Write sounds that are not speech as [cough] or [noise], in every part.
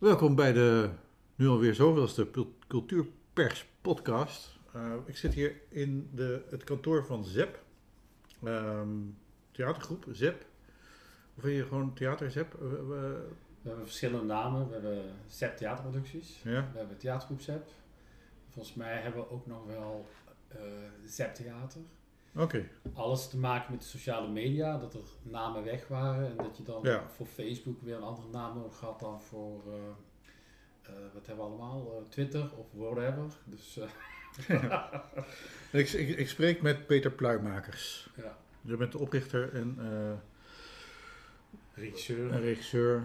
Welkom bij de nu alweer zoveelste Cultuurpers podcast. Eh, ik zit hier in de, het kantoor van ZEP, ehm, theatergroep ZEP. Of je gewoon theater ZEP? Eh, eh, We hebben verschillende namen. We hebben ZEP Theaterproducties. ja, We hebben Theatergroep ZEP. Volgens mij hebben we ook nog wel ZEP Theater. Oké. Alles te maken met de sociale media, dat er namen weg waren en dat je dan Ja. voor Facebook weer een andere naam nodig had dan voor, eh, eh, wat hebben we allemaal, Eh, Twitter of whatever. Dus [laughs] Ik, ik, ik spreek met Peter Pluimakers. ja, Je bent de oprichter en, regisseur. en regisseur,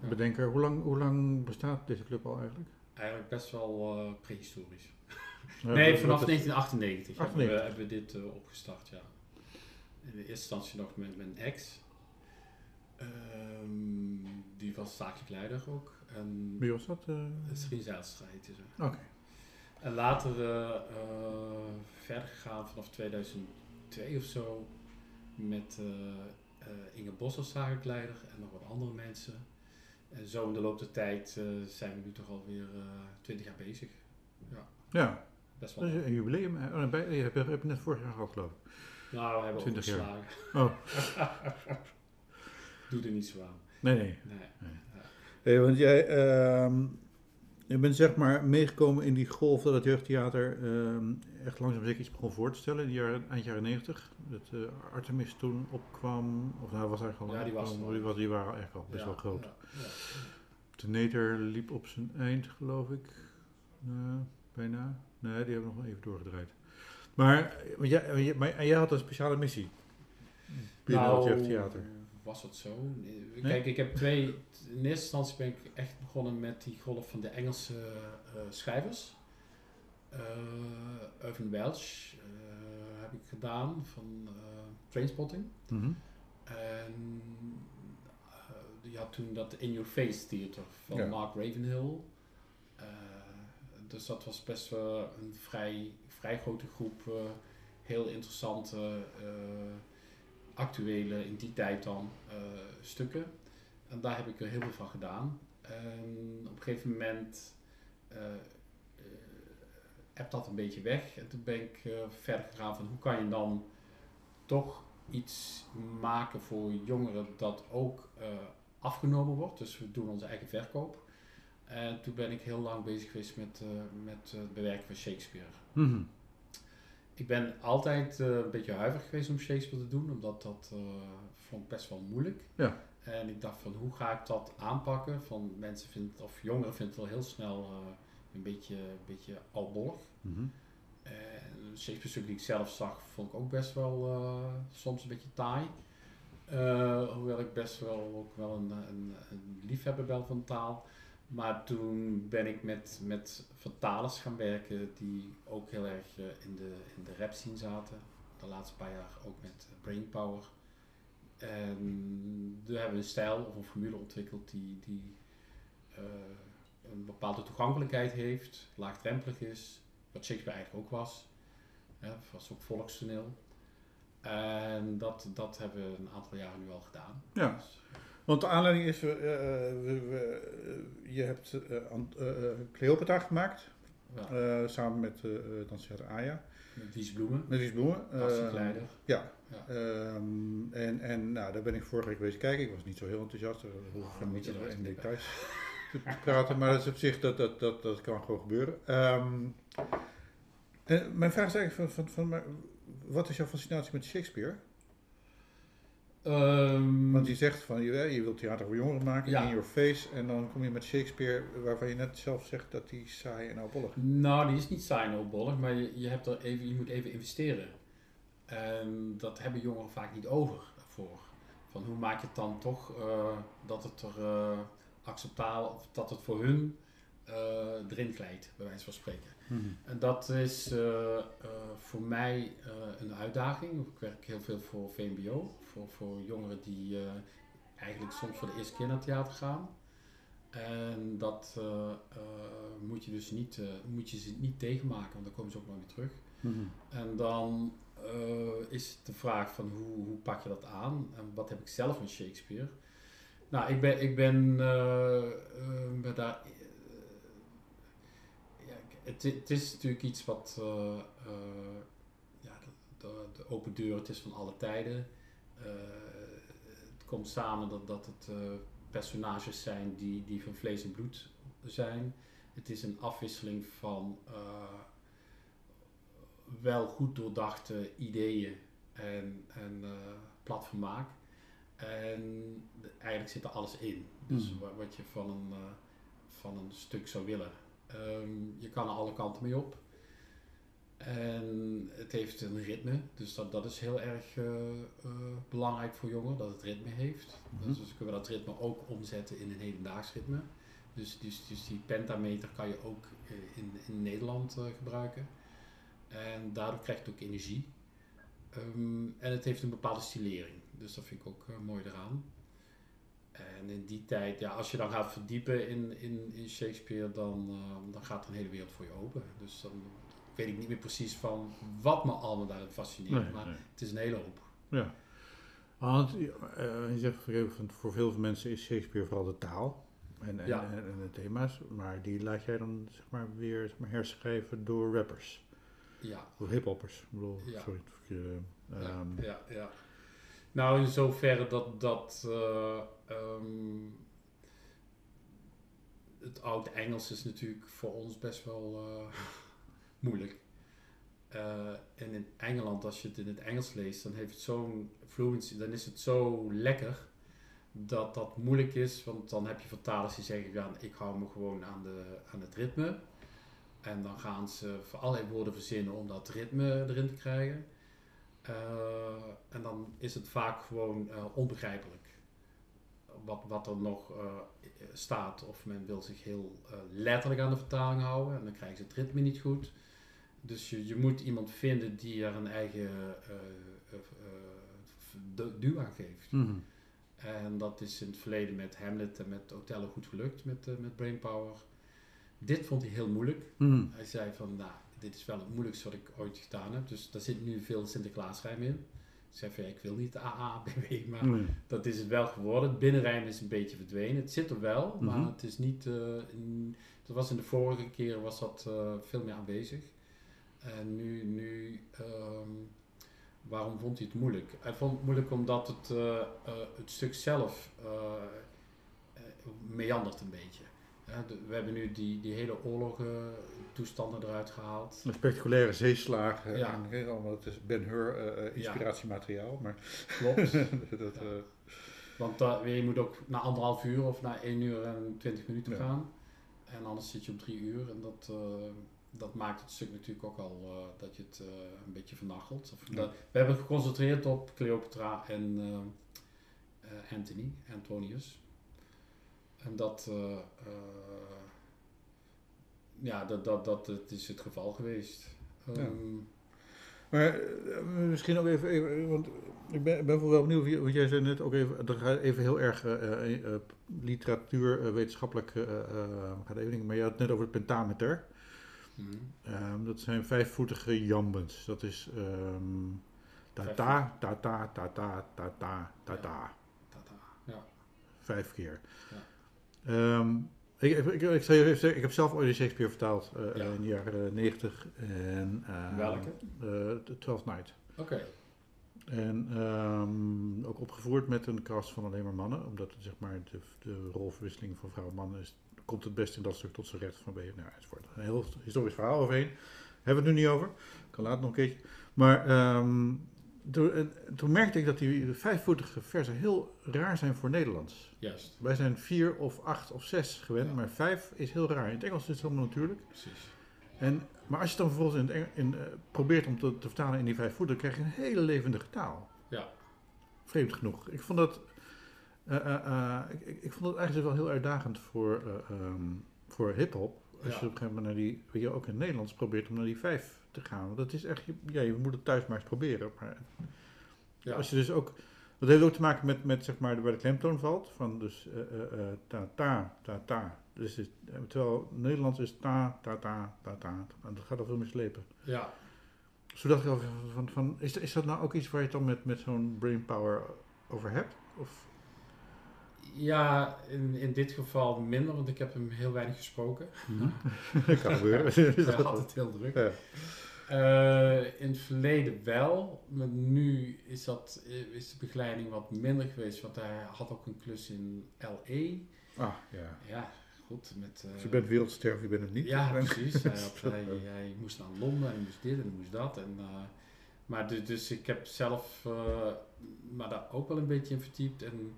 Ja. bedenker. Hoe lang, hoe lang bestaat deze club al eigenlijk? Eigenlijk best wel eh, prehistorisch. Ja, nee, vanaf wat is- 1998 hebben we, 98. hebben we dit eh, opgestart, ja. In de eerste instantie nog met mijn ex. Ehm, die was zakelijk leider ook. En Wie was dat? eh? Srien Zijlstra heette ze. Oké. En later eh, eh, verder gegaan vanaf 2002 of zo. Met Inge Bos als zakelijk leider en nog wat andere mensen. En zo in de loop der tijd eh, zijn we nu toch alweer eh 20 jaar bezig. Ja, Best dat wel. is een jubileum. Oh, bij, je hebt, je hebt net vorig jaar gehad, geloof ik. Nou, we hebben 20 jaar. Oh, [laughs] Doe er niet zo aan. nee, nee. Nee. Hey, want jij ehm, je bent zeg maar meegekomen in die golf dat het jeugdtheater ehm, echt langzaam zeker iets begon voor te stellen. In jaren, eind jaren 90. Dat eh, Artemis toen opkwam. Of nou, was eigenlijk al Ja, die was die, was, die waren eigenlijk al best Ja, wel groot. ja, ja. De Neter liep op zijn eind, geloof ik. Eh, bijna. Nee, die hebben we nog even doorgedraaid. Maar, maar, jij, maar en jij had een speciale missie binnen het jeugdtheater. was dat zo? Nee? Kijk, ik heb twee... In eerste instantie ben ik echt begonnen met die golf van de Engelse eh, schrijvers. Eh Irving Welsh eh, heb ik gedaan van Trainspotting. Mhm. En uh, je had toen dat In Your Face Theater van Ja. Mark Ravenhill. Eh, dus dat was best wel een vrij, vrij grote groep, eh, heel interessante, eh, actuele, in die tijd dan, eh, stukken. En daar heb ik er heel veel van gedaan. En op een gegeven moment eh eh, heb dat een beetje weg. En toen ben ik eh, verder gegaan van hoe kan je dan toch iets maken voor jongeren dat ook eh, afgenomen wordt. Dus we doen onze eigen verkoop. En toen ben ik heel lang bezig geweest met, eh, met eh, het bewerken van Shakespeare. Mhm. Ik ben altijd eh, een beetje huiverig geweest om Shakespeare te doen, omdat dat vond ik best wel moeilijk. Ja. En ik dacht van hoe ga ik dat aanpakken? Van mensen vinden het, of jongeren vinden het wel heel snel een beetje, een beetje albollig. Mhm. En Shakespeare stuk die ik zelf zag, vond ik ook best wel soms een beetje taai. Hoewel ik best wel ook wel een, een, een liefhebber ben van taal. Maar toen ben ik met, met vertalers gaan werken die ook heel erg eh, in, de, in de rap scene zaten. De laatste paar jaar ook met Brainpower. En we hebben een stijl of een formule ontwikkeld die, die eh, een bepaalde toegankelijkheid heeft, laagdrempelig is, wat Shakespeare eigenlijk ook was. Ja, het was ook volkstoneel. En dat, dat hebben we een aantal jaren nu al gedaan. Ja. Dus, Want de aanleiding is, eh, eh, we, we, eh, je hebt Cleopatra gemaakt, ja, samen met uh, Danstheater Aya, met Wies Bloemen, met Lies Bloemen. leider. ja, Ja. Ehm, en, en nou, daar ben ik vorige week geweest kijken. Ik was niet zo heel enthousiast, daar hoef ik niet in details [laughs] te praten, maar dat is op zich, dat, dat, dat, dat kan gewoon gebeuren. Ehm, en mijn vraag is eigenlijk van, van, van maar wat is jouw fascinatie met Shakespeare? Ehm, Want je zegt van je, je wilt theater voor jongeren maken, Ja. in your face, en dan kom je met Shakespeare, waarvan je net zelf zegt dat die saai en albollig is. Nou, die is niet saai en opbollig, maar je, je, hebt er even, je moet even investeren. En dat hebben jongeren vaak niet over daarvoor. Van hoe maak je het dan toch eh, dat het er eh, acceptabel, of dat het voor hun eh, erin glijdt, bij wijze van spreken. En dat is eh, eh, voor mij eh, een uitdaging. Ik werk heel veel voor VMBO, voor, voor jongeren die eigenlijk soms voor de eerste keer naar het theater gaan. En dat moet je dus niet, moet je ze niet tegenmaken, want dan komen ze ook nooit meer terug. Mhm. En dan is de vraag van hoe, hoe pak je dat aan en wat heb ik zelf met Shakespeare. Nou, ik ben, ik ben, eh, ben daar. Het, het is natuurlijk iets wat. eh, eh, ja, de, de, open deur, het is van alle tijden. Eh, het komt samen dat, dat het personages zijn die, die van vlees en bloed zijn. Het is een afwisseling van wel goed doordachte ideeën en, en plat vermaak. En eigenlijk zit er alles in. Dus wa- wat je van een, van een stuk zou willen. Ehm, je kan er alle kanten mee op. En het heeft een ritme, dus dat, dat is heel erg eh, eh, belangrijk voor jongeren, dat het ritme heeft. Mhm. Dus, dus kunnen we dat ritme ook omzetten in een hedendaags ritme. Dus, dus, dus die pentameter kan je ook eh, in, in Nederland gebruiken. En daardoor krijgt het ook energie. Ehm, en het heeft een bepaalde stilering. Dus dat vind ik ook mooi eraan. En in die tijd, ja, als je dan gaat verdiepen in, in, in Shakespeare, dan, eh, dan gaat er een hele wereld voor je open. Dus dan weet ik niet meer precies van wat me allemaal daarin fascineert. Nee, maar nee. het is een hele hoop. Ja. Want eh, je zegt voor veel mensen is Shakespeare vooral de taal en, en, Ja. en, en de thema's, maar die laat jij dan zeg maar, weer zeg maar, herschrijven door rappers, Ja, door hiphoppers. Ik bedoel, Ja. sorry. het verkeerde, ja, ja, ja. Nou, in zoverre dat, dat eh, ehm, het oude Engels is natuurlijk voor ons best wel eh, moeilijk. Eh, en in Engeland, als je het in het Engels leest, dan heeft het zo'n fluency, dan is het zo lekker dat dat moeilijk is. Want dan heb je vertalers die zeggen, ja, ik hou me gewoon aan, de, aan het ritme. En dan gaan ze voor allerlei woorden verzinnen om dat ritme erin te krijgen. Eh, en dan is het vaak gewoon eh, onbegrijpelijk wat, wat er nog eh, staat. Of men wil zich heel letterlijk aan de vertaling houden en dan krijgen ze het ritme niet goed. Dus je, je moet iemand vinden die er een eigen du- duw aan geeft. mhm. En dat is in het verleden met Hamlet en met Othello goed gelukt, met, met Brainpower. Dit vond hij heel moeilijk. Mhm. Hij zei van, nou, dit is wel het moeilijkste wat ik ooit gedaan heb. Dus daar zit nu veel Sinterklaasrijm in. Ik van, ja, ik wil niet de AABW, maar Nee. dat is het wel geworden. Het binnenrijm is een beetje verdwenen. Het zit er wel, maar Mhm. het is niet... eh, in- dat was in de vorige keren was dat eh, veel meer aanwezig. En nu, nu ehm, waarom vond hij het moeilijk? Hij vond het moeilijk omdat het, eh, het stuk zelf eh, meandert een beetje. Ja, we hebben nu die, die hele oorlogen toestanden eruit gehaald. Een spectaculaire zeeslagen. Ja. En, allemaal, het is Ben Hur Ja. inspiratiemateriaal. Maar Klopt. [laughs] dat, eh, Want uh, je moet ook na anderhalf uur of na 1 uur en 20 minuten Ja. gaan. En anders zit je op drie uur. En dat, dat maakt het stuk natuurlijk ook al dat je het een beetje vernachelt. Of Ja. dat- we hebben geconcentreerd op Cleopatra en Anthony, Antonius. En dat, eh, eh, ja, dat, dat, dat, dat is het geval geweest. Ehm, Maar eh, misschien ook even, even want ik ben, ben wel benieuwd, want jij zei net ook even, gaat even heel erg eh, eh, literatuur, eh, wetenschappelijk, gaat even maar je had het net over het pentameter. Ehm, dat zijn vijfvoetige jambens. Dat is ehm ta ta, ta ta, ta ta, ta ta, ta ta. Tata. Ja. Vijf keer. Ja. Ehm, ik, ik, ik, even zeggen, ik heb zelf ooit Shakespeare vertaald eh, Ja. in de jaren negentig. En, ehm, Welke? eh, The Twelfth Night. Oké. En ehm, ook opgevoerd met een cast van alleen maar mannen, omdat zeg maar, de, de rolverwisseling van vrouw en man is, komt het best in dat stuk tot zijn recht vanwege, nou, enzovoort. Een heel historisch verhaal overheen. Hebben we het nu niet over. Kan later nog een keertje. Maar toen, en toen merkte ik dat die vijfvoetige versen heel raar zijn voor Nederlands. Juist. Wij zijn vier of acht of zes gewend, Ja. maar vijf is heel raar. In het Engels is het helemaal natuurlijk. Precies. En, maar als je het dan vervolgens in, het in, eh, probeert om te, te vertalen in die vijf voeten, dan krijg je een hele levendige taal. Ja. Vreemd genoeg. Ik vond dat, eh, eh, ik, ik, vond dat eigenlijk wel heel uitdagend voor, ehm, voor hip-hop. Als Ja. je op een gegeven moment naar die, weet je, ook in het Nederlands probeert om naar die vijf te gaan. Want dat is echt, ja, je moet het thuis maar eens proberen. Maar Ja. als je dus ook, dat heeft ook te maken met, met zeg maar, waar de klemtoon valt. Van dus eh, eh, eh, ta, ta, ta, ta. Dus terwijl Nederlands is ta, ta, ta, ta, ta. En dat gaat al veel meer slepen. ja. Zodat ik al van, van is, is dat nou ook iets waar je het dan met, met zo'n brainpower over hebt? Of, Ja, in, in dit geval minder, want ik heb hem heel weinig gesproken. [laughs] Dat kan gebeuren. Hij had het heel druk. Ja. Eh, in het verleden wel, maar nu is, dat, eh, is de begeleiding wat minder geweest, want hij had ook een klus in LE. Ah, ja. Ja, goed. Met, Dus je bent wereldster of je bent het niet. Ja, [laughs] precies. hij, had, hij, hij moest naar Londen en hij moest dit en hij moest dat. En, maar dus, dus ik heb zelf maar daar ook wel een beetje in verdiept. En,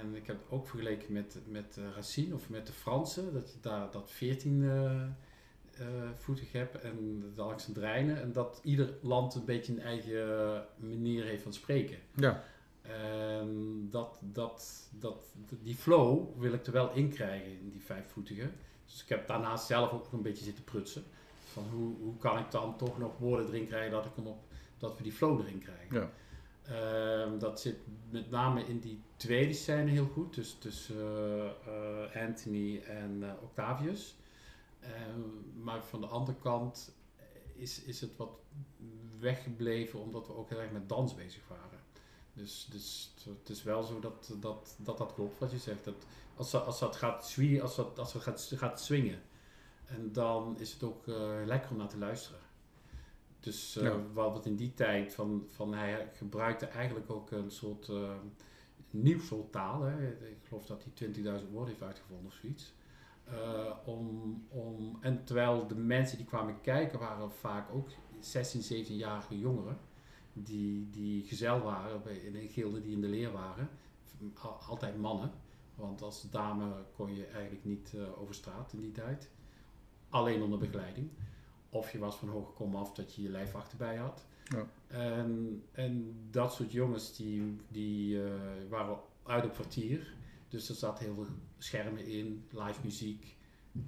en ik heb het ook vergeleken met, met uh, Racine of met de Fransen. Dat je daar dat 14 uh, voetig hebt en de Alexandrijnen. En dat ieder land een beetje een eigen manier heeft van spreken. Ja. En dat, dat, dat, die flow wil ik er wel in krijgen in die vijfvoetige. Dus ik heb daarnaast zelf ook nog een beetje zitten prutsen. Van hoe, hoe kan ik dan toch nog woorden erin krijgen dat, ik hem op, dat we die flow erin krijgen. Ja. Um, dat zit met name in die tweede scène heel goed. Dus tussen uh, Anthony en uh, Octavius. Um, maar van de andere kant is, is het wat weggebleven omdat we ook heel erg met dans bezig waren. Dus, dus het is wel zo dat dat, dat, dat klopt wat je zegt. Dat als, als dat gaat swingen, als dat, als dat gaat, gaat swingen, en dan is het ook lekker om naar te luisteren. Dus uh, ja. wat in die tijd van, van hij gebruikte eigenlijk ook een soort uh, nieuw soort taal. Hè. Ik geloof dat hij 20.000 woorden heeft uitgevonden of zoiets. Uh, om, om, en terwijl de mensen die kwamen kijken waren vaak ook 16, 17-jarige jongeren die, die gezel waren bij, in een gilde die in de leer waren. Altijd mannen, want als dame kon je eigenlijk niet uh, over straat in die tijd. Alleen onder begeleiding. Of je was van hoge kom af dat je je lijf achterbij had. Ja. En, en dat soort jongens die, die uh, waren uit op kwartier. Dus er zat heel veel schermen in, live muziek,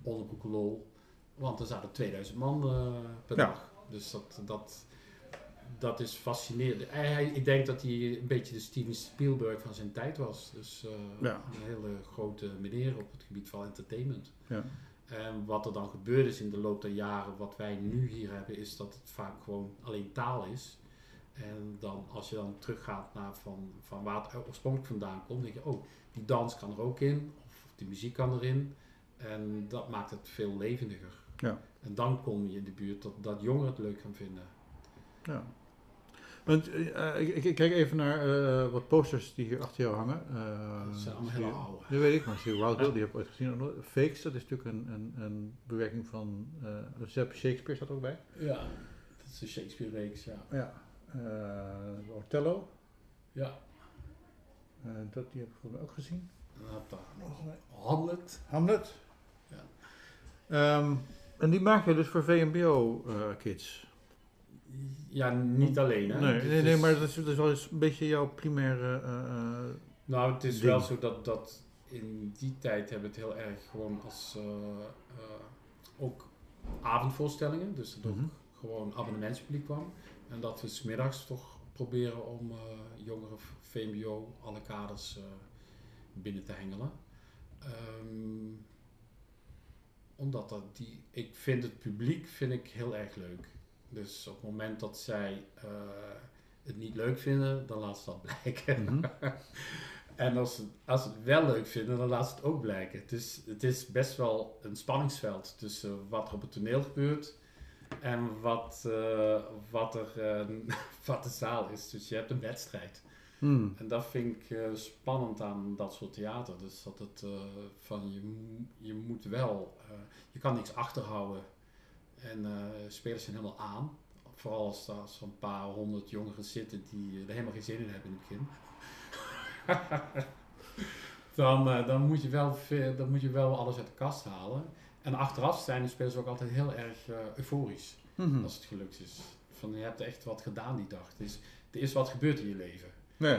onderbroeken lol. Want er zaten 2000 man uh, per Ja. dag. Dus dat, dat, dat is fascinerend. Hij, ik denk dat hij een beetje de Steven Spielberg van zijn tijd was. Dus eh, Ja. een hele grote meneer op het gebied van entertainment. Ja. En wat er dan gebeurd is in de loop der jaren, wat wij nu hier hebben, is dat het vaak gewoon alleen taal is. En dan als je dan teruggaat naar van, van waar het oorspronkelijk vandaan komt, denk je, oh, die dans kan er ook in, of die muziek kan erin. En dat maakt het veel levendiger. Ja. En dan kom je in de buurt dat, dat jongeren het leuk gaan vinden. Ja. Want, eh, ik, ik- kijk even naar eh, wat posters die hier achter jou hangen. Eh, Dat zijn allemaal hele oude. Dat weet ik, maar zie je Wild Bill, die heb ik ooit gezien. Fakes, dat is natuurlijk een, een, een bewerking van Shakespeare, staat ook bij. Ja, dat is een Shakespeare-reeks, ja. Ja. Eh, Othello, Ja, eh, dat, die heb ik volgens mij ook gezien. Hamlet. Hamlet. Ja. Ehm, en die maak je dus voor VMBO-kids. Ja, niet alleen, hè. nee, nee, nee, maar dat is, dat is wel eens een beetje jouw primaire... eh, eh, Nou, het is ding. wel zo dat, dat in die tijd hebben we het heel erg gewoon als eh, ook avondvoorstellingen, dus dat Mhm. ook gewoon abonnementspubliek kwam. En dat we smiddags toch proberen om jongeren VMBO, alle kaders binnen te hengelen. Ehm, omdat dat die, ik vind het publiek vind ik heel erg leuk. Dus op het moment dat zij eh, het niet leuk vinden, dan laat ze dat blijken. mhm. [laughs] En als ze, als ze het wel leuk vinden, dan laat ze het ook blijken. Het is, het is best wel een spanningsveld tussen wat er op het toneel gebeurt en wat, eh, wat, er, eh, [laughs] wat de zaal is. Dus je hebt een wedstrijd. Hmm. En dat vind ik spannend aan dat soort theater. Dus dat het van je, je moet wel, je kan niks achterhouden. En eh, spelers zijn helemaal aan. Vooral als er een paar honderd jongeren zitten die er helemaal geen zin in hebben in het begin. [laughs] dan, eh, dan, moet je wel, dan moet je wel alles uit de kast halen. En achteraf zijn de spelers ook altijd heel erg eh, euforisch Mhm. als het gelukt is. Van je hebt echt wat gedaan die dag. Dus er is wat gebeurd in je leven. Ja. Eh,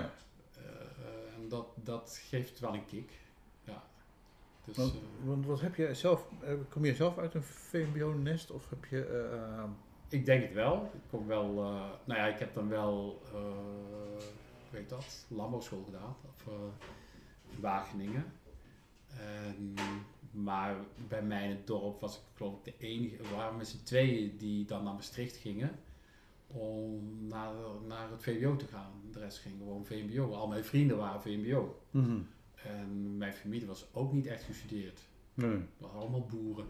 eh, en dat, dat geeft wel een kick. Dus, Want, eh, want wat heb je zelf, eh, kom je zelf uit een VMBO-nest of heb je... eh, ik denk het wel. Ik kom wel, eh, nou ja, ik heb dan wel, hoe heet dat, landbouwschool gedaan. Of, in Wageningen. En, maar bij mij in het dorp was ik geloof ik de enige, we waren met z'n tweeën die dan naar Maastricht gingen. Om naar, naar het VWO te gaan. De rest ging gewoon VMBO. Al mijn vrienden waren VMBO. mhm. En mijn familie was ook niet echt gestudeerd. Nee. We waren allemaal boeren.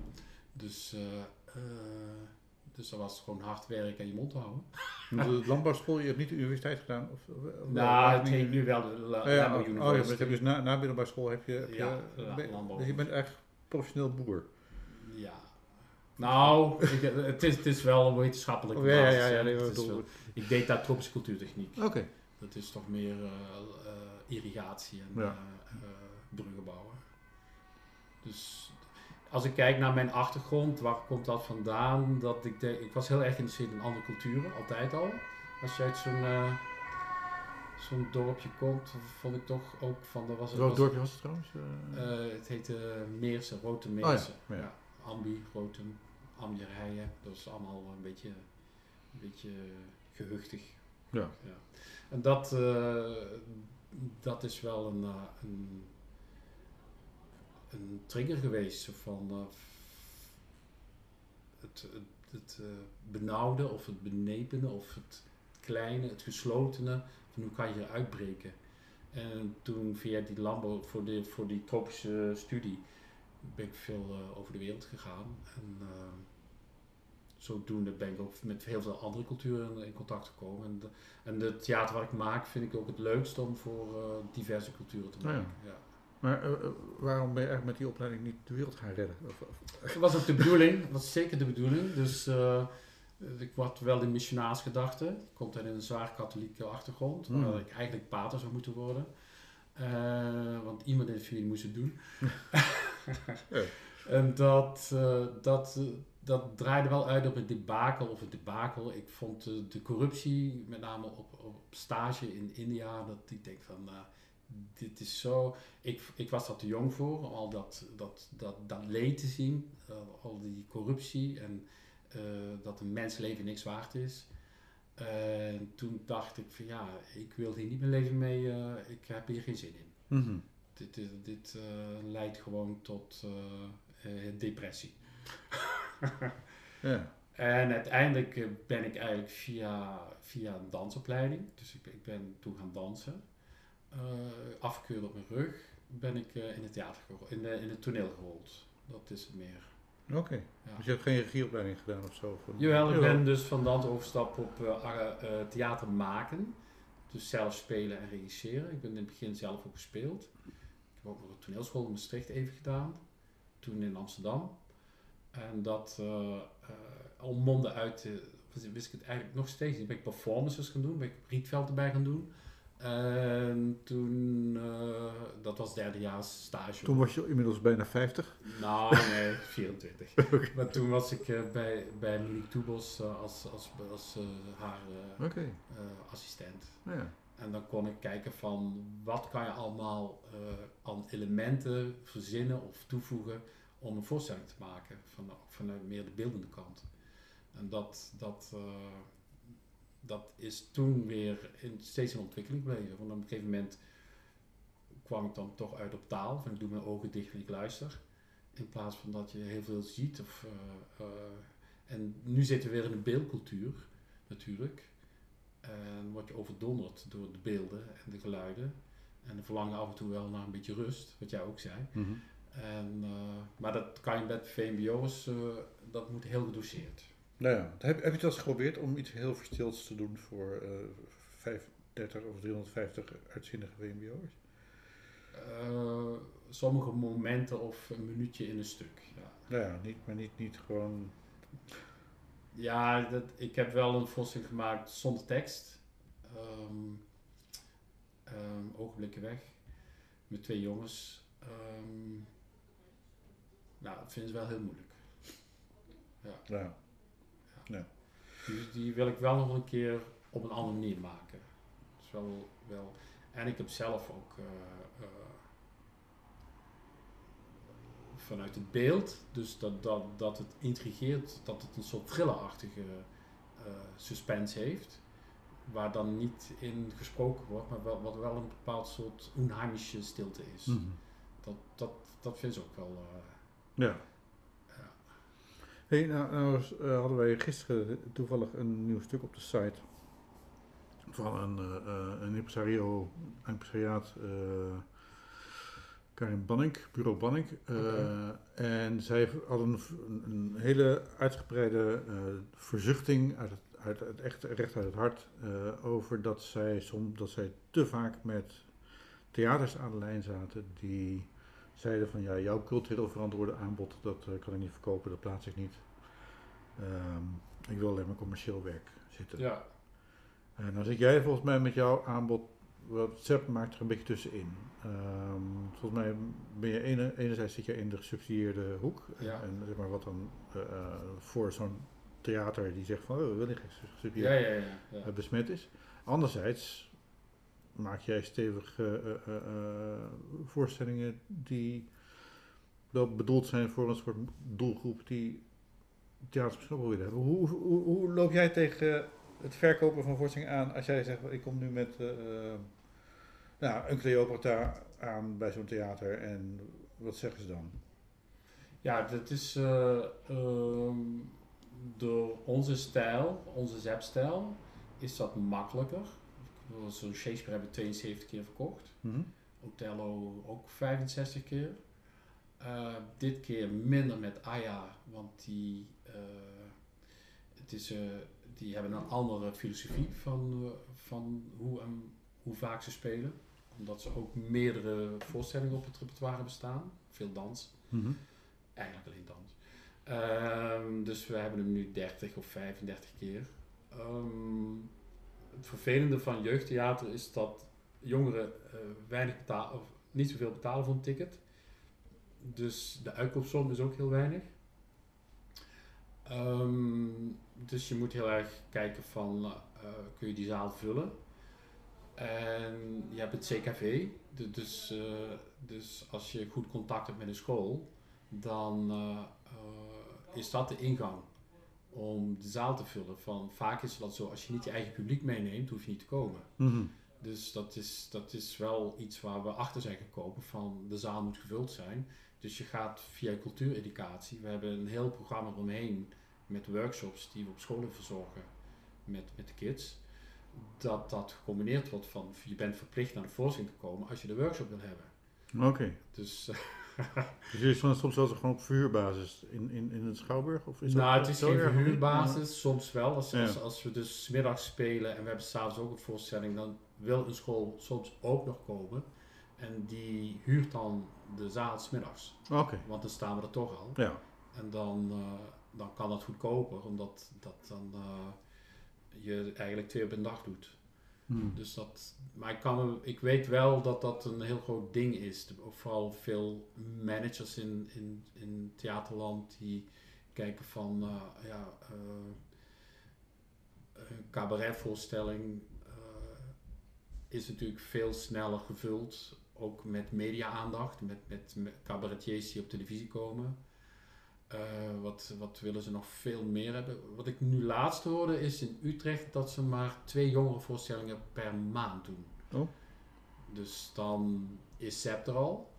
Dus, eh, eh, dus dat was gewoon hard werken en je mond houden. [laughs] De landbouwschool, je hebt niet de universiteit gedaan? Of, of- of- nou, het nu wel de La- ja, Landbouw oh, ja, maar dus na, na middelbare school heb je, heb Ja, je, ja, ben- landbouw. dus je bent echt professioneel boer. Ja. Nou, ik, het, is, het is wel een wetenschappelijke Oh, ja, ja, ja, nee, wel- ik deed daar tropische cultuurtechniek. Oké. Dat is toch meer eh, eh, irrigatie en Ja. eh, eh, bruggen bouwen. Dus als ik kijk naar mijn achtergrond, waar komt dat vandaan? Dat ik, denk, ik was heel erg geïnteresseerd in andere culturen, altijd al. Als je uit zo'n eh, zo'n dorpje komt, vond ik toch ook van... Er was, er Welk was- dorpje was het trouwens? Het heette Meersen, Rote oh ja, Meersen. ja. Ambi, Rotem, Amjerijen. Dat is allemaal een beetje, een beetje gehuchtig. Ja. En dat, dat is wel een, eh, een, een trigger geweest. Van, eh, het het, het eh, benauwde of het benepene of het kleine, het geslotene. Van hoe kan je eruit breken? En toen via die landbouw, voor, de, voor die tropische studie, ben ik veel over de wereld gegaan. En zodoende ben ik ook met heel veel andere culturen in, contact gekomen. En, de, en het theater wat ik maak vind ik ook het leukst om voor eh, diverse culturen te ja. maken. ja. Maar eh, eh, waarom ben je eigenlijk met die opleiding niet de wereld gaan redden? Of, of- Dat was ook de bedoeling, dat was zeker de bedoeling. Dus ik word wel de missionaarsgedachte. Ik kom uit een zwaar katholieke achtergrond, waar ik eigenlijk pater zou moeten worden. Want iemand in de familie moest het doen. [laughs] [laughs] En dat, dat, dat draaide wel uit op een debakel of een debakel. Ik vond de, de corruptie, met name op, op stage in India, dat ik denk van, nou, dit is zo... Ik, ik was daar te jong voor, om al dat, dat, dat, dat leed te zien, eh, al die corruptie en eh, dat een mensleven niks waard is. En toen dacht ik van ja, ik wil hier niet mijn leven mee, eh, ik heb hier geen zin in. Mhm. Dit, dit, dit eh, leidt gewoon tot eh, eh, depressie. Ja. En uiteindelijk eh, ben ik eigenlijk via, via een dansopleiding, dus ik, ik ben toen gaan dansen, afgekeurd op mijn rug, ben ik eh, in het theater in, de, in het toneel gerold. Dat is het meer. Oké. Ja. Dus je hebt geen regieopleiding gedaan of zo? Een- Jawel, ik ben dus van dans overstap op theater maken. Dus zelf spelen en regisseren. Ik ben in het begin zelf ook gespeeld. Ik heb ook nog een toneelschool in Maastricht even gedaan. Toen in Amsterdam. En dat eh eh, al monden uit, eh, wist ik het eigenlijk nog steeds niet. Ben ik performances gaan doen, ben ik Rietveld erbij gaan doen. En toen, eh, dat was derdejaars stage. Toen was je inmiddels bijna 50. Nou, nee, [laughs] 24. Maar toen was ik eh, bij, bij Monique Toebos eh, als, als, als eh, haar eh, Oké. eh, assistent. Ja. En dan kon ik kijken van wat kan je allemaal eh, aan elementen verzinnen of toevoegen om een voorstelling te maken. Van, vanuit meer de beeldende kant. En dat, dat, eh, dat is toen weer in, steeds in ontwikkeling gebleven. Want op een gegeven moment kwam ik dan toch uit op taal. Van ik doe mijn ogen dicht en ik luister. In plaats van dat je heel veel ziet. Of, eh, eh, en nu zitten we weer in een beeldcultuur natuurlijk. En word je overdonderd door de beelden en de geluiden. En dan verlang je af en toe wel naar een beetje rust, wat jij ook zei. Mhm. En, eh, maar dat kan je met VMBO's, eh dat moet heel gedoseerd. Nou ja, heb, heb je het eens geprobeerd om iets heel verstilds te doen voor eh 35 of 350 uitzinnige? Eh, sommige momenten of een minuutje in een stuk. Ja, Nou ja, niet, maar niet, niet gewoon... ja dat, ik heb wel een voorstelling gemaakt zonder tekst. Ehm, ogenblikken weg. Met twee jongens. Ehm nou, dat vinden ze wel heel moeilijk. Ja. Die, die wil ik wel nog een keer op een andere manier maken. Is wel, wel. En ik heb zelf ook eh, eh, vanuit het beeld, dus dat, dat, dat het intrigeert, dat het een soort thrillerachtige eh, suspense heeft. Waar dan niet in gesproken wordt, maar wel, wat wel een bepaald soort onheimische stilte is. Mhm. Dat, dat, dat vind ik ook wel. Ja. Ja. Hey, nou, nou eh, hadden wij gisteren toevallig een nieuw stuk op de site van een, eh, een impresario, impresariaat, Karin Banning, bureau Banning. Oké. En zij hadden een, een hele uitgebreide verzuchting uit het, uit het echt recht uit het hart over dat zij, som, dat zij te vaak met theaters aan de lijn zaten die zeiden van ja, jouw cultureel verantwoorde aanbod, dat eh, kan ik niet verkopen, dat plaats ik niet. Ehm, ik wil alleen maar commercieel werk zitten. Ja, En dan zit jij volgens mij met jouw aanbod, wat ZEP maakt er een beetje tussenin. Ehm, volgens mij ben je ene, enerzijds zit je in de gesubsidieerde hoek. Ja. En zeg maar wat dan eh, eh, voor zo'n theater die zegt van oh, we willen geen ja, gesubsidieerd ja, ja. ja. besmet is. Anderzijds maak jij stevig eh, eh, eh, voorstellingen die wel bedoeld zijn voor een soort doelgroep die theaters misschien willen hebben. Hoe, hoe, hoe loop jij tegen het verkopen van voorstellingen aan als jij zegt ik kom nu met nou, een Cleopatra aan bij zo'n theater en wat zeggen ze dan? Ja, dat is eh, ehm, door onze stijl, onze zepstijl, is dat makkelijker. Zo'n Shakespeare hebben we 72 keer verkocht. Mhm. Othello ook 65 keer. Eh, dit keer minder met Aya, want die, eh, het is, eh, die hebben een andere filosofie van, van hoe, en hoe vaak ze spelen. Omdat ze ook meerdere voorstellingen op het repertoire hebben staan. Veel dans. Mhm. Eigenlijk alleen dans. Ehm, dus we hebben hem nu 30 of 35 keer. Ehm, het vervelende van jeugdtheater is dat jongeren eh, weinig betalen, of niet zoveel betalen voor een ticket. Dus de uitkoopsom is ook heel weinig. Ehm, dus je moet heel erg kijken van, eh, kun je die zaal vullen? En je hebt het CKV, du- dus, eh, dus als je goed contact hebt met een school, dan is dat de ingang om de zaal te vullen. Van, vaak is dat zo, als je niet je eigen publiek meeneemt, hoef je niet te komen. Mhm. Dus dat is, dat is wel iets waar we achter zijn gekomen van de zaal moet gevuld zijn. Dus je gaat via cultuureducatie. We hebben een heel programma omheen met workshops die we op scholen verzorgen met, met de kids. Dat dat gecombineerd wordt van je bent verplicht naar de voorstelling te komen als je de workshop wil hebben. Oké. Dus [laughs] [laughs] Dus jullie staan soms zelfs gewoon op verhuurbasis in, in, in het Schouwburg? Of is nou, dat het is geen verhuurbasis, soms wel. Als, als, als we dus middags spelen en we hebben s'avonds ook een voorstelling, dan wil een school soms ook nog komen. En die huurt dan de zaal 's middags. Oké, Want dan staan we er toch al. ja. En dan, eh, dan kan dat goedkoper, omdat dat dan eh, je eigenlijk twee op een dag doet. Hmm. Dus dat, maar ik, kan ik weet wel dat dat een heel groot ding is. Vooral veel managers in, in, in theaterland die kijken van eh, ja, eh, een cabaretvoorstelling eh, is natuurlijk veel sneller gevuld. Ook met media-aandacht, met, met, met cabaretiers die op televisie komen. Eh, wat, wat willen ze nog veel meer hebben? Wat ik nu laatst hoorde is in Utrecht dat ze maar twee jongerenvoorstellingen per maand doen. Oh. Dus dan is ZEP er al.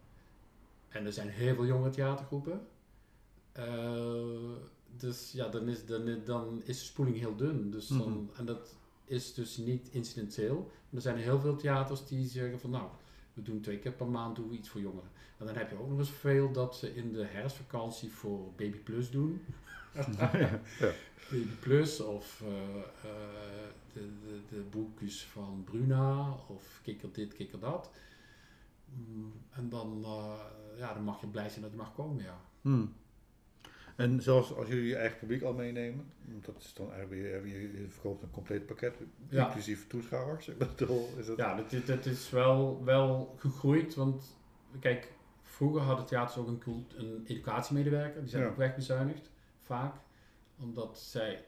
En er zijn heel veel jongere theatergroepen. Eh, dus ja, dan is, dan, dan is de spoeling heel dun. Dus dan, Mhm. En dat is dus niet incidenteel. Maar er zijn heel veel theaters die zeggen van nou, we doen twee keer per maand doen we iets voor jongeren. En dan heb je ook nog eens veel dat ze in de herfstvakantie voor Baby Plus doen. [laughs] ja. Baby Plus of eh, eh, de, de, de boekjes van Bruna of kikker dit, kikker dat. Mm, en dan, eh, ja, dan mag je blij zijn dat je mag komen, ja. Hmm. En zelfs als jullie je eigen publiek al meenemen, dat is dan eigenlijk weer, je, verkoopt een compleet pakket, Ja. inclusief toeschouwers. [laughs] Ik bedoel, is dat... Ja, dat, is- dat is wel, wel gegroeid, want kijk, vroeger hadden theaters ook een, een educatiemedewerker, die zijn Ja. ook wegbezuinigd, vaak, omdat zij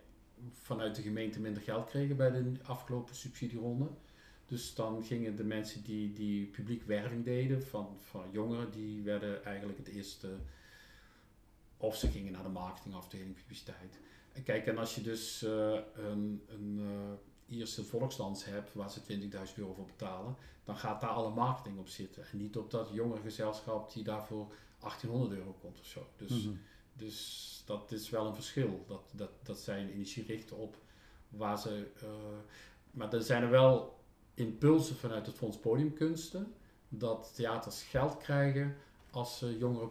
vanuit de gemeente minder geld kregen bij de afgelopen subsidieronde. Dus dan gingen de mensen die, die publiek werving deden van, van jongeren, die werden eigenlijk het eerste, of ze gingen naar de marketingafdeling publiciteit. En kijk, en als je dus eh, een, een eh, Ierse volksdans hebt waar ze 20.000 euro voor betalen, dan gaat daar alle marketing op zitten. En niet op dat jongere gezelschap die daarvoor 1800 euro komt of zo. Dus, Mhm. dus dat is wel een verschil. Dat, dat, dat zij een energie richten op waar ze. eh, maar er zijn er wel impulsen vanuit het Fonds Podiumkunsten. dat theaters geld krijgen als ze jongeren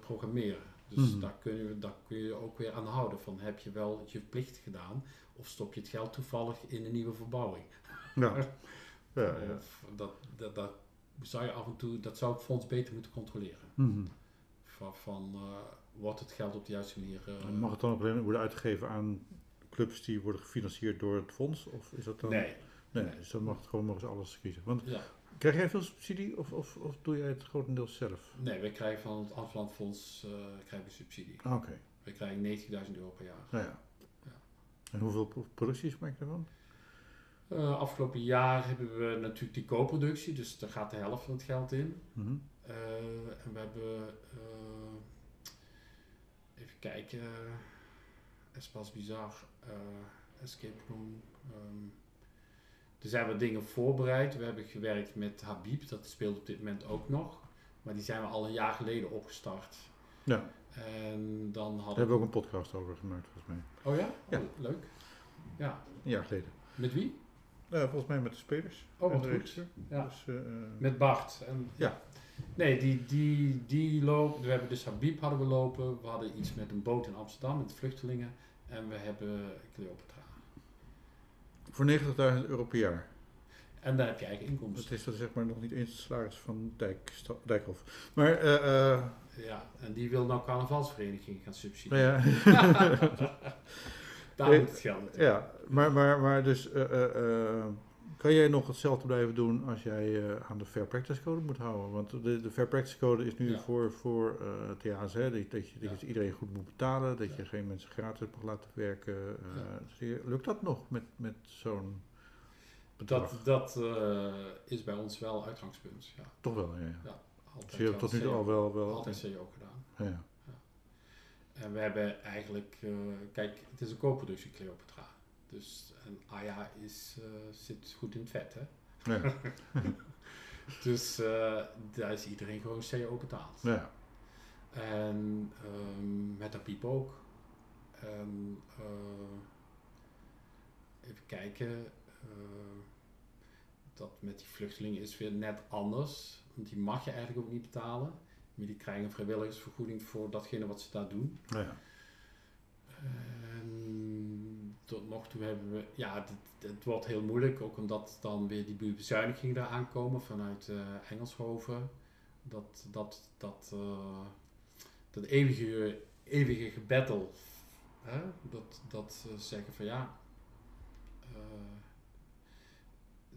programmeren. Dus Mhm. daar, kun je, daar kun je ook weer aan houden. Van heb je wel je plicht gedaan of stop je het geld toevallig in een nieuwe verbouwing? Ja. [laughs] Ja, ja. Of dat, dat, dat zou je af en toe, dat zou het fonds beter moeten controleren. Mhm. Van, van eh, wordt het geld op de juiste manier. eh, Mag het dan ook alleen worden uitgegeven aan clubs die worden gefinancierd door het fonds? Of is dat dan... nee. Nee, Nee. dus dan mag het gewoon nog eens alles kiezen. Want Ja. Krijg jij veel subsidie of, of, of doe jij het grotendeels zelf? nee, we krijgen van het Amsterdam Fonds eh, krijgen we subsidie. Ah, Oké, We krijgen 90.000 euro per jaar. nou ja. Ja. En hoeveel pro- producties maak je ervan? Eh, afgelopen jaar hebben we natuurlijk die co-productie, dus daar gaat de helft van het geld in. Mhm. Eh, en we hebben, even kijken, Espas Bizar, Escape Room. ehm, er zijn wat dingen voorbereid. We hebben gewerkt met Habib, dat speelt op dit moment ook nog. Maar die zijn we al een jaar geleden opgestart. Ja, En dan daar hadden hebben we ook een podcast over gemaakt volgens mij. Oh ja? Ja. Oh, leuk. Ja. Een jaar geleden. Met wie? Eh, volgens mij met de spelers. Oh, wat goed. Ja. Dus, eh, eh, Met Bart. En, Ja. Nee, die, die, die lopen. We hebben dus Habib hadden we lopen. We hadden iets met een boot in Amsterdam met vluchtelingen. En we hebben Cleopatra. Voor 90.000 euro per jaar. En daar heb je eigen Dat inkomsten. is dan zeg maar nog niet eens salaris van Dijk, Dijkhoff. Maar, eh, eh, Ja, en die wil nou carnavalsvereniging gaan nou subsidiëren. ja. [laughs] Daar Eh, moet het geld naartoe. Ja, maar, maar, maar dus eh, kan jij nog hetzelfde blijven doen als jij eh, aan de Fair Practice Code moet houden? Want de, de Fair Practice Code is nu Ja. voor, voor TH's, hè, dat, je, dat je Ja. iedereen goed moet betalen, dat Ja. je geen mensen gratis mag laten werken. eh, je- lukt dat nog met, met zo'n bedrag? Dat, dat is bij ons wel uitgangspunt. Ja, Toch wel, ja. ja. Ja. altijd Dus je hebt tot nu toe al wel... wel Altijd CO gedaan. ja. En we hebben eigenlijk, kijk, het is een co-productie Cleopatra. Dus en Aya is, eh, zit goed in het vet, hè? Ja. [laughs] Dus eh, daar is iedereen gewoon CO betaald. ja. En ehm, met de piep ook. En, eh, even kijken. dat met die vluchtelingen is weer net anders. Want die mag je eigenlijk ook niet betalen. Maar die krijgen een vrijwilligersvergoeding voor datgene wat ze daar doen. ja. Tot nog toe hebben we, ja, het, wordt heel moeilijk, ook omdat dan weer die bezuinigingen eraan komen vanuit eh, Engelshoven. Dat, dat, dat, eh, dat eeuwige, eeuwige gebattle, hè? dat, dat ze zeggen van ja, eh,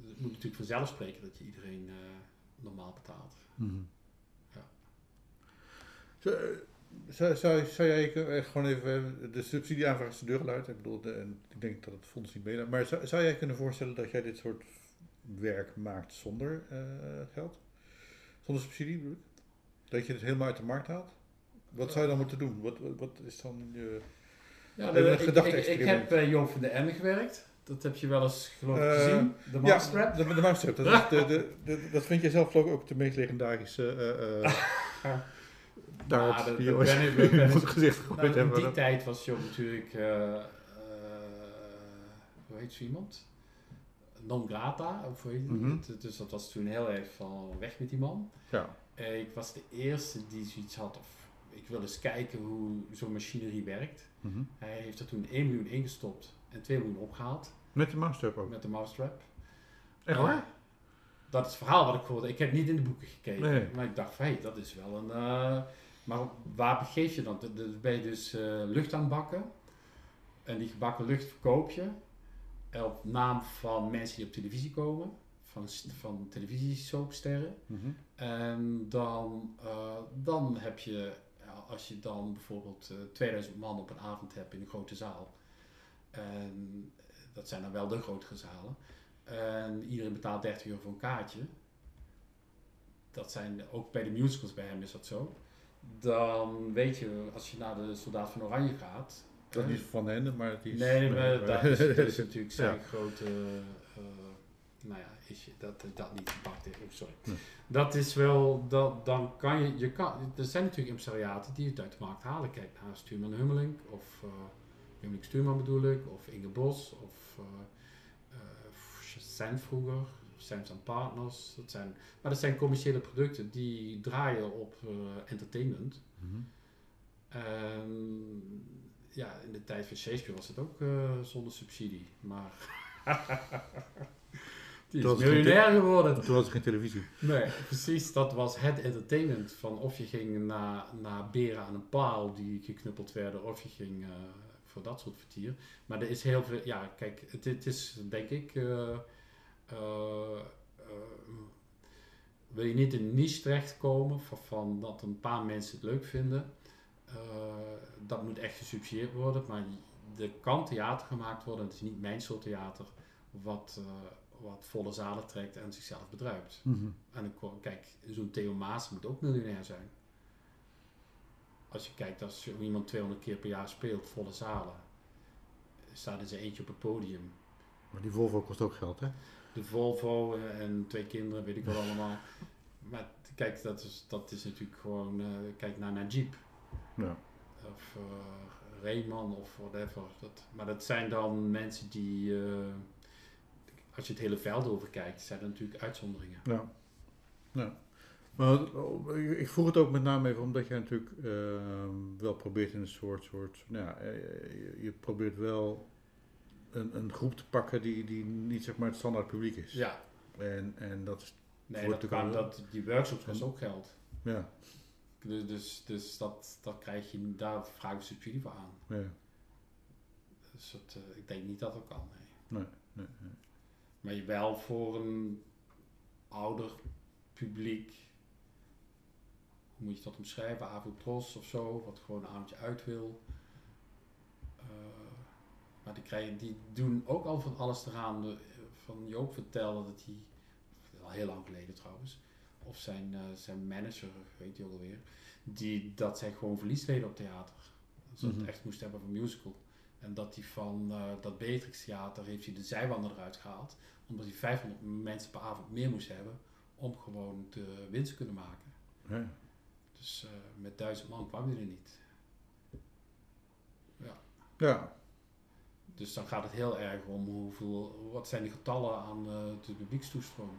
het moet natuurlijk vanzelf spreken dat je iedereen eh, normaal betaalt. Mhm. Ja. Eh, zou, zou, zou jij eh, gewoon even eh, de subsidieaanvraag is de deur geluid? Ik bedoel, de, en ik denk dat het fonds niet meedoet. Maar zou, zou jij kunnen voorstellen dat jij dit soort werk maakt zonder eh, geld? Zonder subsidie bedoel ik? Dat je het helemaal uit de markt haalt? Wat zou je dan moeten doen? Wat, wat, is dan je... Ja, Even een ik, ik, ik heb bij Joop van de Ende gewerkt. Dat heb je wel eens geloof ik Eh, gezien. De Mousetrap. Ja, de, de mousetrap. Dat, is de, de, de- dat vind jij zelf geloof ik ook de meest legendarische... [laughs] daar dat- ben ik- [laughs] ben het gezicht gegooid Nou, in hebben. die tijd was Joop natuurlijk, eh, eh, hoe heet zo iemand? Non grata, of hoe heet het? Dus dat was toen heel erg van weg met die man. Ja. Eh, ik was de eerste die zoiets had, of ik wil eens kijken hoe zo'n machinerie werkt. Mhm. Hij heeft er toen 1 miljoen ingestopt en 2 miljoen opgehaald Met de mousetrap ook. met de mousetrap. Echt waar? dat is het verhaal wat ik hoorde. Ik heb niet in de boeken gekeken. Nee. Maar ik dacht hé, dat is wel een... maar waar begeef je dan? Dan ben je dus eh, lucht aan het bakken. En die gebakken lucht verkoop je. Op naam van mensen die op televisie komen. Van, van televisiesoapsterren. Mhm. En dan, eh, dan heb je, als je dan bijvoorbeeld eh 2000 man op een avond hebt in een grote zaal. En dat zijn dan wel de grotere zalen. En iedereen betaalt 30 euro voor een kaartje. Dat zijn ook bij de musicals bij hem is dat zo. Dan weet je, als je naar de Soldaat van Oranje gaat. Dat eh, is niet van hen, maar het is... Nee, maar dat is, dat is [laughs] natuurlijk zijn grote. eh, nou ja, is je, dat dat niet gepakt. Oh, sorry. Nee. Dat is wel. Dat, dan kan je. je kan, er zijn natuurlijk impresariaten die het uit de markt halen. Kijk naar Stuurman Hummeling. Of uh, Hummeling Stuurman bedoel ik. Of Inge Bos. Of uh, uh, Sen vroeger. Samsung Partners. Dat zijn, maar dat zijn commerciële producten die draaien op eh, entertainment. Mhm. En ja, in de tijd van Shakespeare was het ook eh, zonder subsidie. Maar [laughs] die is miljonair geworden. Toen was er geen televisie. Nee, precies. Dat was het entertainment. Van of je ging naar, naar beren aan een paal die geknuppeld werden, of je ging eh, voor dat soort vertier. Maar er is heel veel. Ja, kijk, het, het is denk ik. Wil je niet in een niche terechtkomen van, van dat een paar mensen het leuk vinden. eh, dat moet echt gesubsidieerd worden. Maar er kan theater gemaakt worden. Het is niet mijn soort theater. Wat, eh, wat volle zalen trekt en zichzelf bedruipt. Mhm. En kijk, zo'n Theo Maas moet ook miljonair zijn. Als je kijkt, als iemand 200 keer per jaar speelt, volle zalen, staat in zijn eentje op het podium. Maar die Volvo kost ook geld, hè? De Volvo eh, en twee kinderen, weet ik wel allemaal. [laughs] Maar kijk, dat is, dat is natuurlijk gewoon, eh, kijk naar Najib Ja. of eh Rayman of whatever. Dat, maar dat zijn dan mensen die, als je het hele veld overkijkt, zijn dat natuurlijk uitzonderingen. Ja. ja. Maar ik- vroeg het ook met name even omdat jij natuurlijk ehm, wel probeert in een soort, soort nou ja, je, je probeert wel een, een groep te pakken die, die niet zeg maar het standaard publiek is. Ja, En, en dat is, nee, dat wel- dat, die workshops kosten ook geld. ja, Dus, dus, dus dat, dat krijg je, daar vraag ik subsidie voor aan. ja, Dus dat, eh, ik denk niet dat dat kan. Nee. nee, nee, nee. Maar je wel voor een ouder publiek, hoe moet je dat omschrijven? Avondros of zo, wat gewoon een avondje uit wil. Maar die, krijgen, die doen ook al van alles eraan. Van Joop vertelde dat hij, al heel lang geleden trouwens, of zijn, eh, zijn manager, weet je ook alweer, die, dat zij gewoon verlies leden op theater. Dat ze Mhm. het echt moest hebben van musical. En dat hij van eh, dat Beatrix Theater heeft hij de zijwanden eruit gehaald. Omdat hij 500 mensen per avond meer moest hebben om gewoon de winst te kunnen maken. Ja. Dus eh, met duizend man kwam hij er niet. ja, Dus dan gaat het heel erg om hoeveel, wat zijn die getallen aan eh, de publiekstoestroom.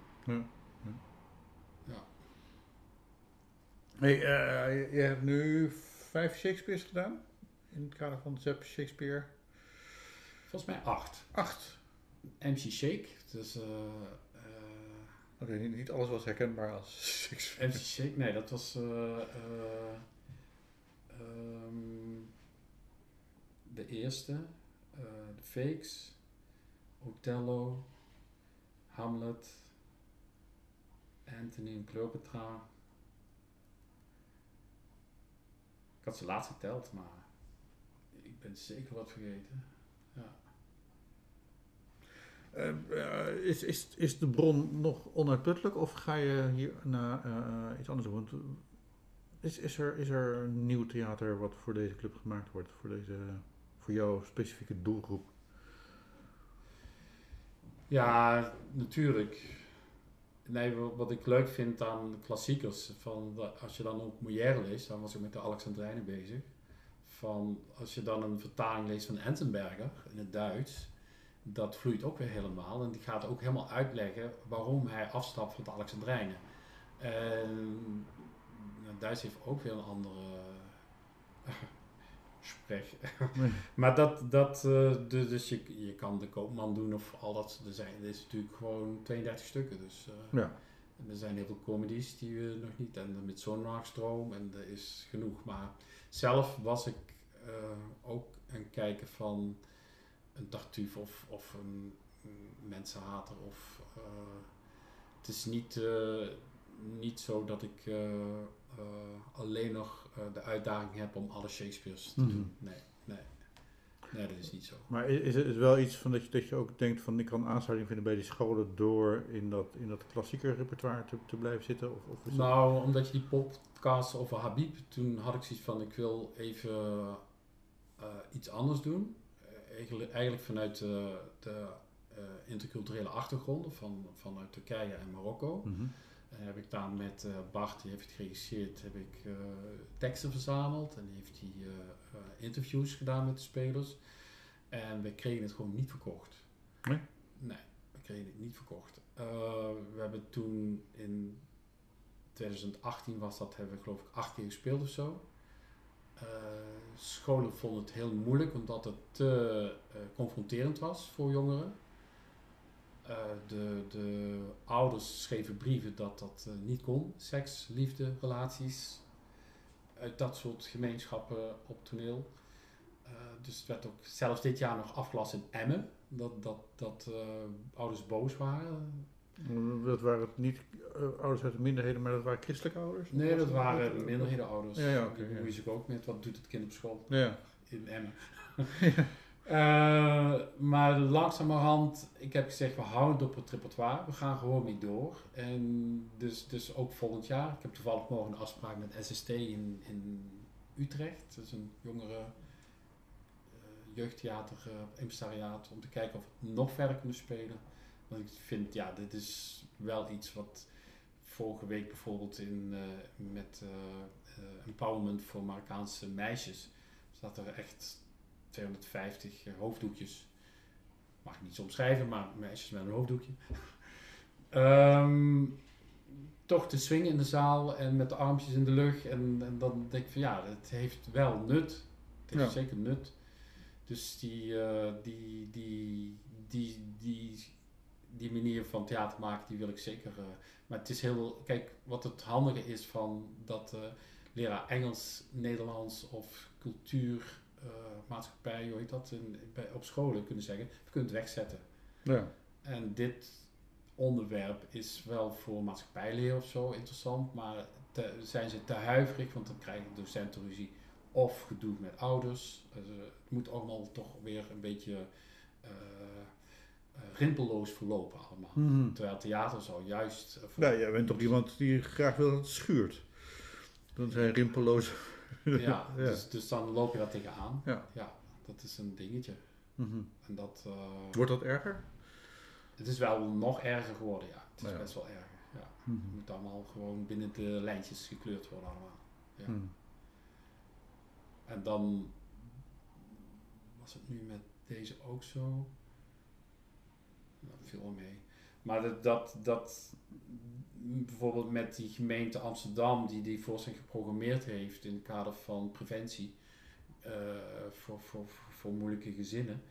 Hey, eh, je, je hebt nu vijf Shakespeare's gedaan in het kader van Zep Shakespeare. Volgens mij acht. Acht. MC Shake, dus eh, Oké, niet, niet alles was herkenbaar als Shakespeare. MC Shake, nee, dat was eh, eh, ehm, de eerste. Eh, de Fakes, Othello, Hamlet, Anthony en Cleopatra. Ik had ze laatst geteld, maar ik ben zeker wat vergeten. Eh, eh, is, is, is de bron nog onuitputtelijk of ga je hier naar eh, iets anders doen? Want, eh, is, is, er, is er nieuw theater wat voor deze club gemaakt wordt? Voor, deze, voor jouw specifieke doelgroep? Ja, natuurlijk. Nee, wa- wat ik leuk vind aan klassiekers, van als je dan ook Molière leest, dan was ik met de Alexandrijnen bezig. Van als je dan een vertaling leest van Entenberger in het Duits, dat vloeit ook weer helemaal. En die gaat ook helemaal uitleggen waarom hij afstapt van de Alexandrijnen. En nou, Duits heeft ook weer een andere sprech. Nee. [laughs] Maar dat, dat eh, de- dus je, je kan de koopman doen of al dat. Er zijn, er is natuurlijk gewoon 32 stukken. Dus eh, Ja. en er zijn heel veel comedies die we nog niet. En met zo'n nachtstroom en er is genoeg. Maar zelf was ik eh, ook een kijker van een Tartuffe of, of een, een mensenhater. Of, het is niet, niet zo dat ik eh, alleen nog eh, de uitdaging heb om alle Shakespeare's te Mhm. doen. Nee, nee. Nee, dat is niet zo. Maar is, is het wel iets van dat je, dat je ook denkt van ik kan aansluiting vinden bij die scholen door in dat, in dat klassieke repertoire te, te blijven zitten? Of, of Nou, omdat je die podcast over Habib, toen had ik zoiets van ik wil even eh, iets anders doen. Eigenlijk, eigenlijk vanuit de, de eh, interculturele achtergronden van, vanuit Turkije en Marokko. Mhm. Heb ik daar met eh, Bart, die heeft het geregisseerd, heb ik eh, teksten verzameld en heeft hij eh, eh, interviews gedaan met de spelers. En we kregen het gewoon niet verkocht. Nee? Nee, we kregen het niet verkocht. Eh, we hebben toen in 2018 was dat, hebben we geloof ik acht keer gespeeld of zo. Eh, scholen vonden het heel moeilijk omdat het te eh, confronterend was voor jongeren. Eh, de, de ouders schreven brieven dat dat eh, niet kon. Seks, liefde, relaties. Uit dat soort gemeenschappen op toneel. Eh, dus het werd ook zelfs dit jaar nog afgelast in Emmen. Dat, dat, dat eh, ouders boos waren. Dat waren het niet eh, ouders uit de minderheden, maar dat waren christelijke ouders? Nee, dat waren minderhedenouders. Ja, ja, oké, Die ja. bemoeien zich ook met wat doet het kind op school Ja. in Emmen. [laughs] [laughs] Eh, maar langzamerhand, ik heb gezegd, we houden het op het repertoire. We gaan gewoon mee door. En dus, dus ook volgend jaar. Ik heb toevallig morgen een afspraak met SST in, in Utrecht. Dat is een jongere eh, jeugdtheater, eh, impresariaat. Om te kijken of we het nog verder kunnen spelen. Want ik vind, ja, dit is wel iets wat vorige week bijvoorbeeld in, met Empowerment voor Marokkaanse meisjes. Zat er echt 250 hoofddoekjes. Mag ik niet zo omschrijven, maar meisjes met een hoofddoekje. [laughs] Ehm, toch te swingen in de zaal en met de armpjes in de lucht. En, en dan denk ik van ja, het heeft wel nut. Het heeft Ja. zeker nut. Dus die, eh, die, die, die, die, die manier van theater maken, die wil ik zeker. eh, maar het is heel. Kijk, wat het handige is van dat eh, leraar Engels, Nederlands of cultuur, eh, maatschappij, hoe heet dat, in, bij, op scholen kunnen zeggen, kunnen het wegzetten. Ja. En dit onderwerp is wel voor maatschappijleer of zo interessant, maar te- zijn ze te huiverig, want dan krijgen docenten ruzie of gedoe met ouders. Dus, eh, het moet allemaal toch weer een beetje eh, eh, rimpelloos verlopen allemaal. Mhm. Terwijl theater zou juist... eh, voor- Nou, jij bent toch iemand die graag wil dat het schuurt? Dan zijn rimpeloos. [laughs] Ja, Ja. Dus, dus dan loop je daar tegenaan. Ja. dat is een dingetje. Mhm. En dat, eh, Wordt dat erger? het is wel nog erger geworden, ja. Het is Ja. best wel erger, ja. Mhm. Het moet allemaal gewoon binnen de lijntjes gekleurd worden allemaal. Ja. Mhm. En dan was het nu met deze ook zo. Nou, viel wel mee. Maar dat, dat, dat bijvoorbeeld met die gemeente Amsterdam, die die voorstelling geprogrammeerd heeft in het kader van preventie eh, voor, voor, voor moeilijke gezinnen.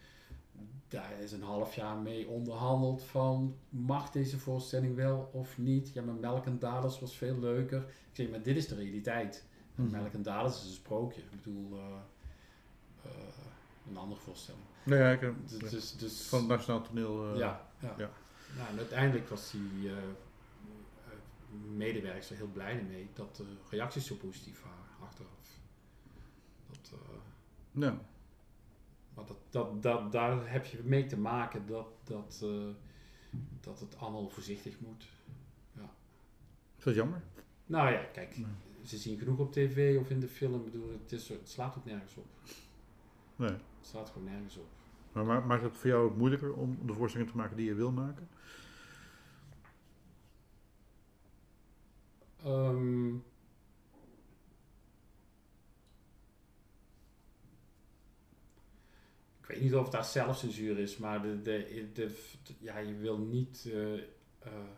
Daar is een half jaar mee onderhandeld van mag deze voorstelling wel of niet. Ja, maar Melk en Daders was veel leuker. Ik zeg, maar dit is de realiteit. Mhm. Melk en Daders is een sprookje. Ik bedoel, eh, eh, een andere voorstelling. Nou ja, ik, Dus, dus, dus, van het Nationaal Toneel. ja, ja. ja. Nou, en uiteindelijk was die eh, eh, medewerker er heel blij mee dat de reacties zo positief waren achteraf. Dat, ja. maar dat, dat, dat, daar heb je mee te maken dat, dat, eh, dat het allemaal voorzichtig moet. Is dat jammer? Nou ja, kijk, Nee. ze zien genoeg op tv of in de film. Ik bedoel, het, is, het slaat ook nergens op. Nee. Het slaat gewoon nergens op. Maar ma- maakt het voor jou ook moeilijker om de voorstellingen te maken die je wil maken? Ehm, ik weet niet of daar zelfcensuur is, maar de, de, de, de- ja, je wil niet, eh, eh,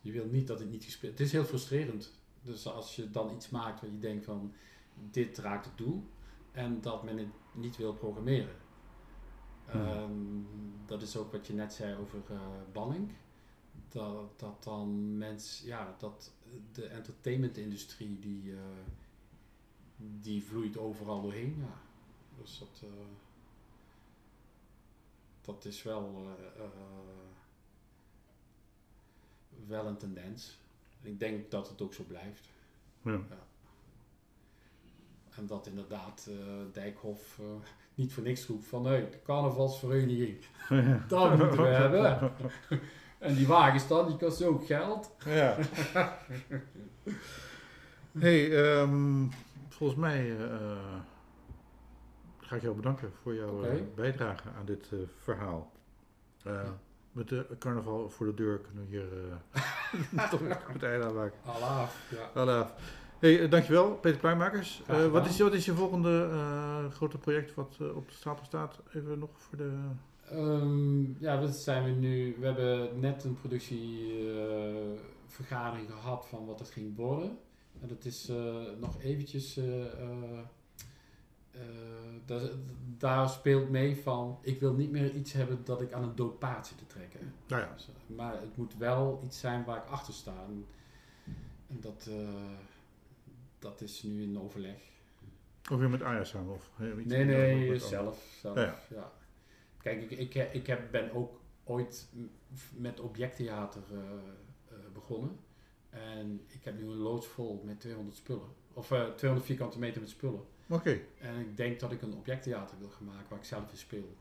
je wil niet dat het niet gespeeld Het is heel frustrerend. Dus als je dan iets maakt waar je denkt van dit raakt het doel en dat men het niet wil programmeren. Hmm. Ehm, dat is ook wat je net zei over eh banning. Dat, dat dan mensen, ja, dat de entertainmentindustrie die, eh, die vloeit overal doorheen. Ja. Dus dat, eh, dat is wel, eh, wel een tendens. Ik denk dat het ook zo blijft. Ja. En dat inderdaad Dijkhoff niet voor niks roept van nee, de carnavalsvereniging, [laughs] dat moeten we hebben. [laughs] En die wagens dan, die kosten ook geld. Ja. [laughs] hey, ehm, volgens mij eh, ga ik jou bedanken voor jouw eh, bijdrage aan dit eh, verhaal. Eh, Ja. Met de carnaval voor de deur kunnen we hier eh, [laughs] toch het einde aan maken. Allah, ja. Hey, dankjewel, Peter Pluimakers. Eh, wat, is, wat is je volgende eh, grote project wat op de stapel staat? Even nog voor de... Ehm, ja, dat zijn we nu. We hebben net een productievergadering gehad van wat het ging worden. En dat is eh, nog eventjes. eh, eh, eh, daar, daar speelt mee van. Ik wil niet meer iets hebben dat ik aan een dood paard zit te trekken. Nou ja, Dus, eh, maar het moet wel iets zijn waar ik achter sta. En, en dat, eh, dat is nu in overleg. of weer met Ajax samen? Of, eh, iets Nee, nee, zelf. zelf Ja, ja. Kijk, ik, ik, ik heb, ben ook ooit met objecttheater eh, eh, begonnen. En ik heb nu een loods vol met 200 spullen. Of eh 200 vierkante meter met spullen. Oké, En ik denk dat ik een objecttheater wil gaan maken waar ik zelf in speel.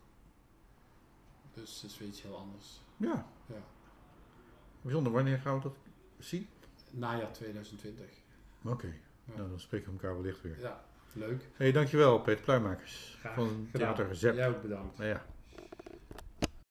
Dus dat is weer iets heel anders. ja. Ja. Bijzonder, wanneer gaan we dat zien? Najaar 2020. Oké, Ja. nou dan spreken we elkaar wellicht weer. Ja, leuk. Hey, dankjewel Peter Pluimakers Graag van gedaan. Theater Zep. Jij ook bedankt. Nou ja,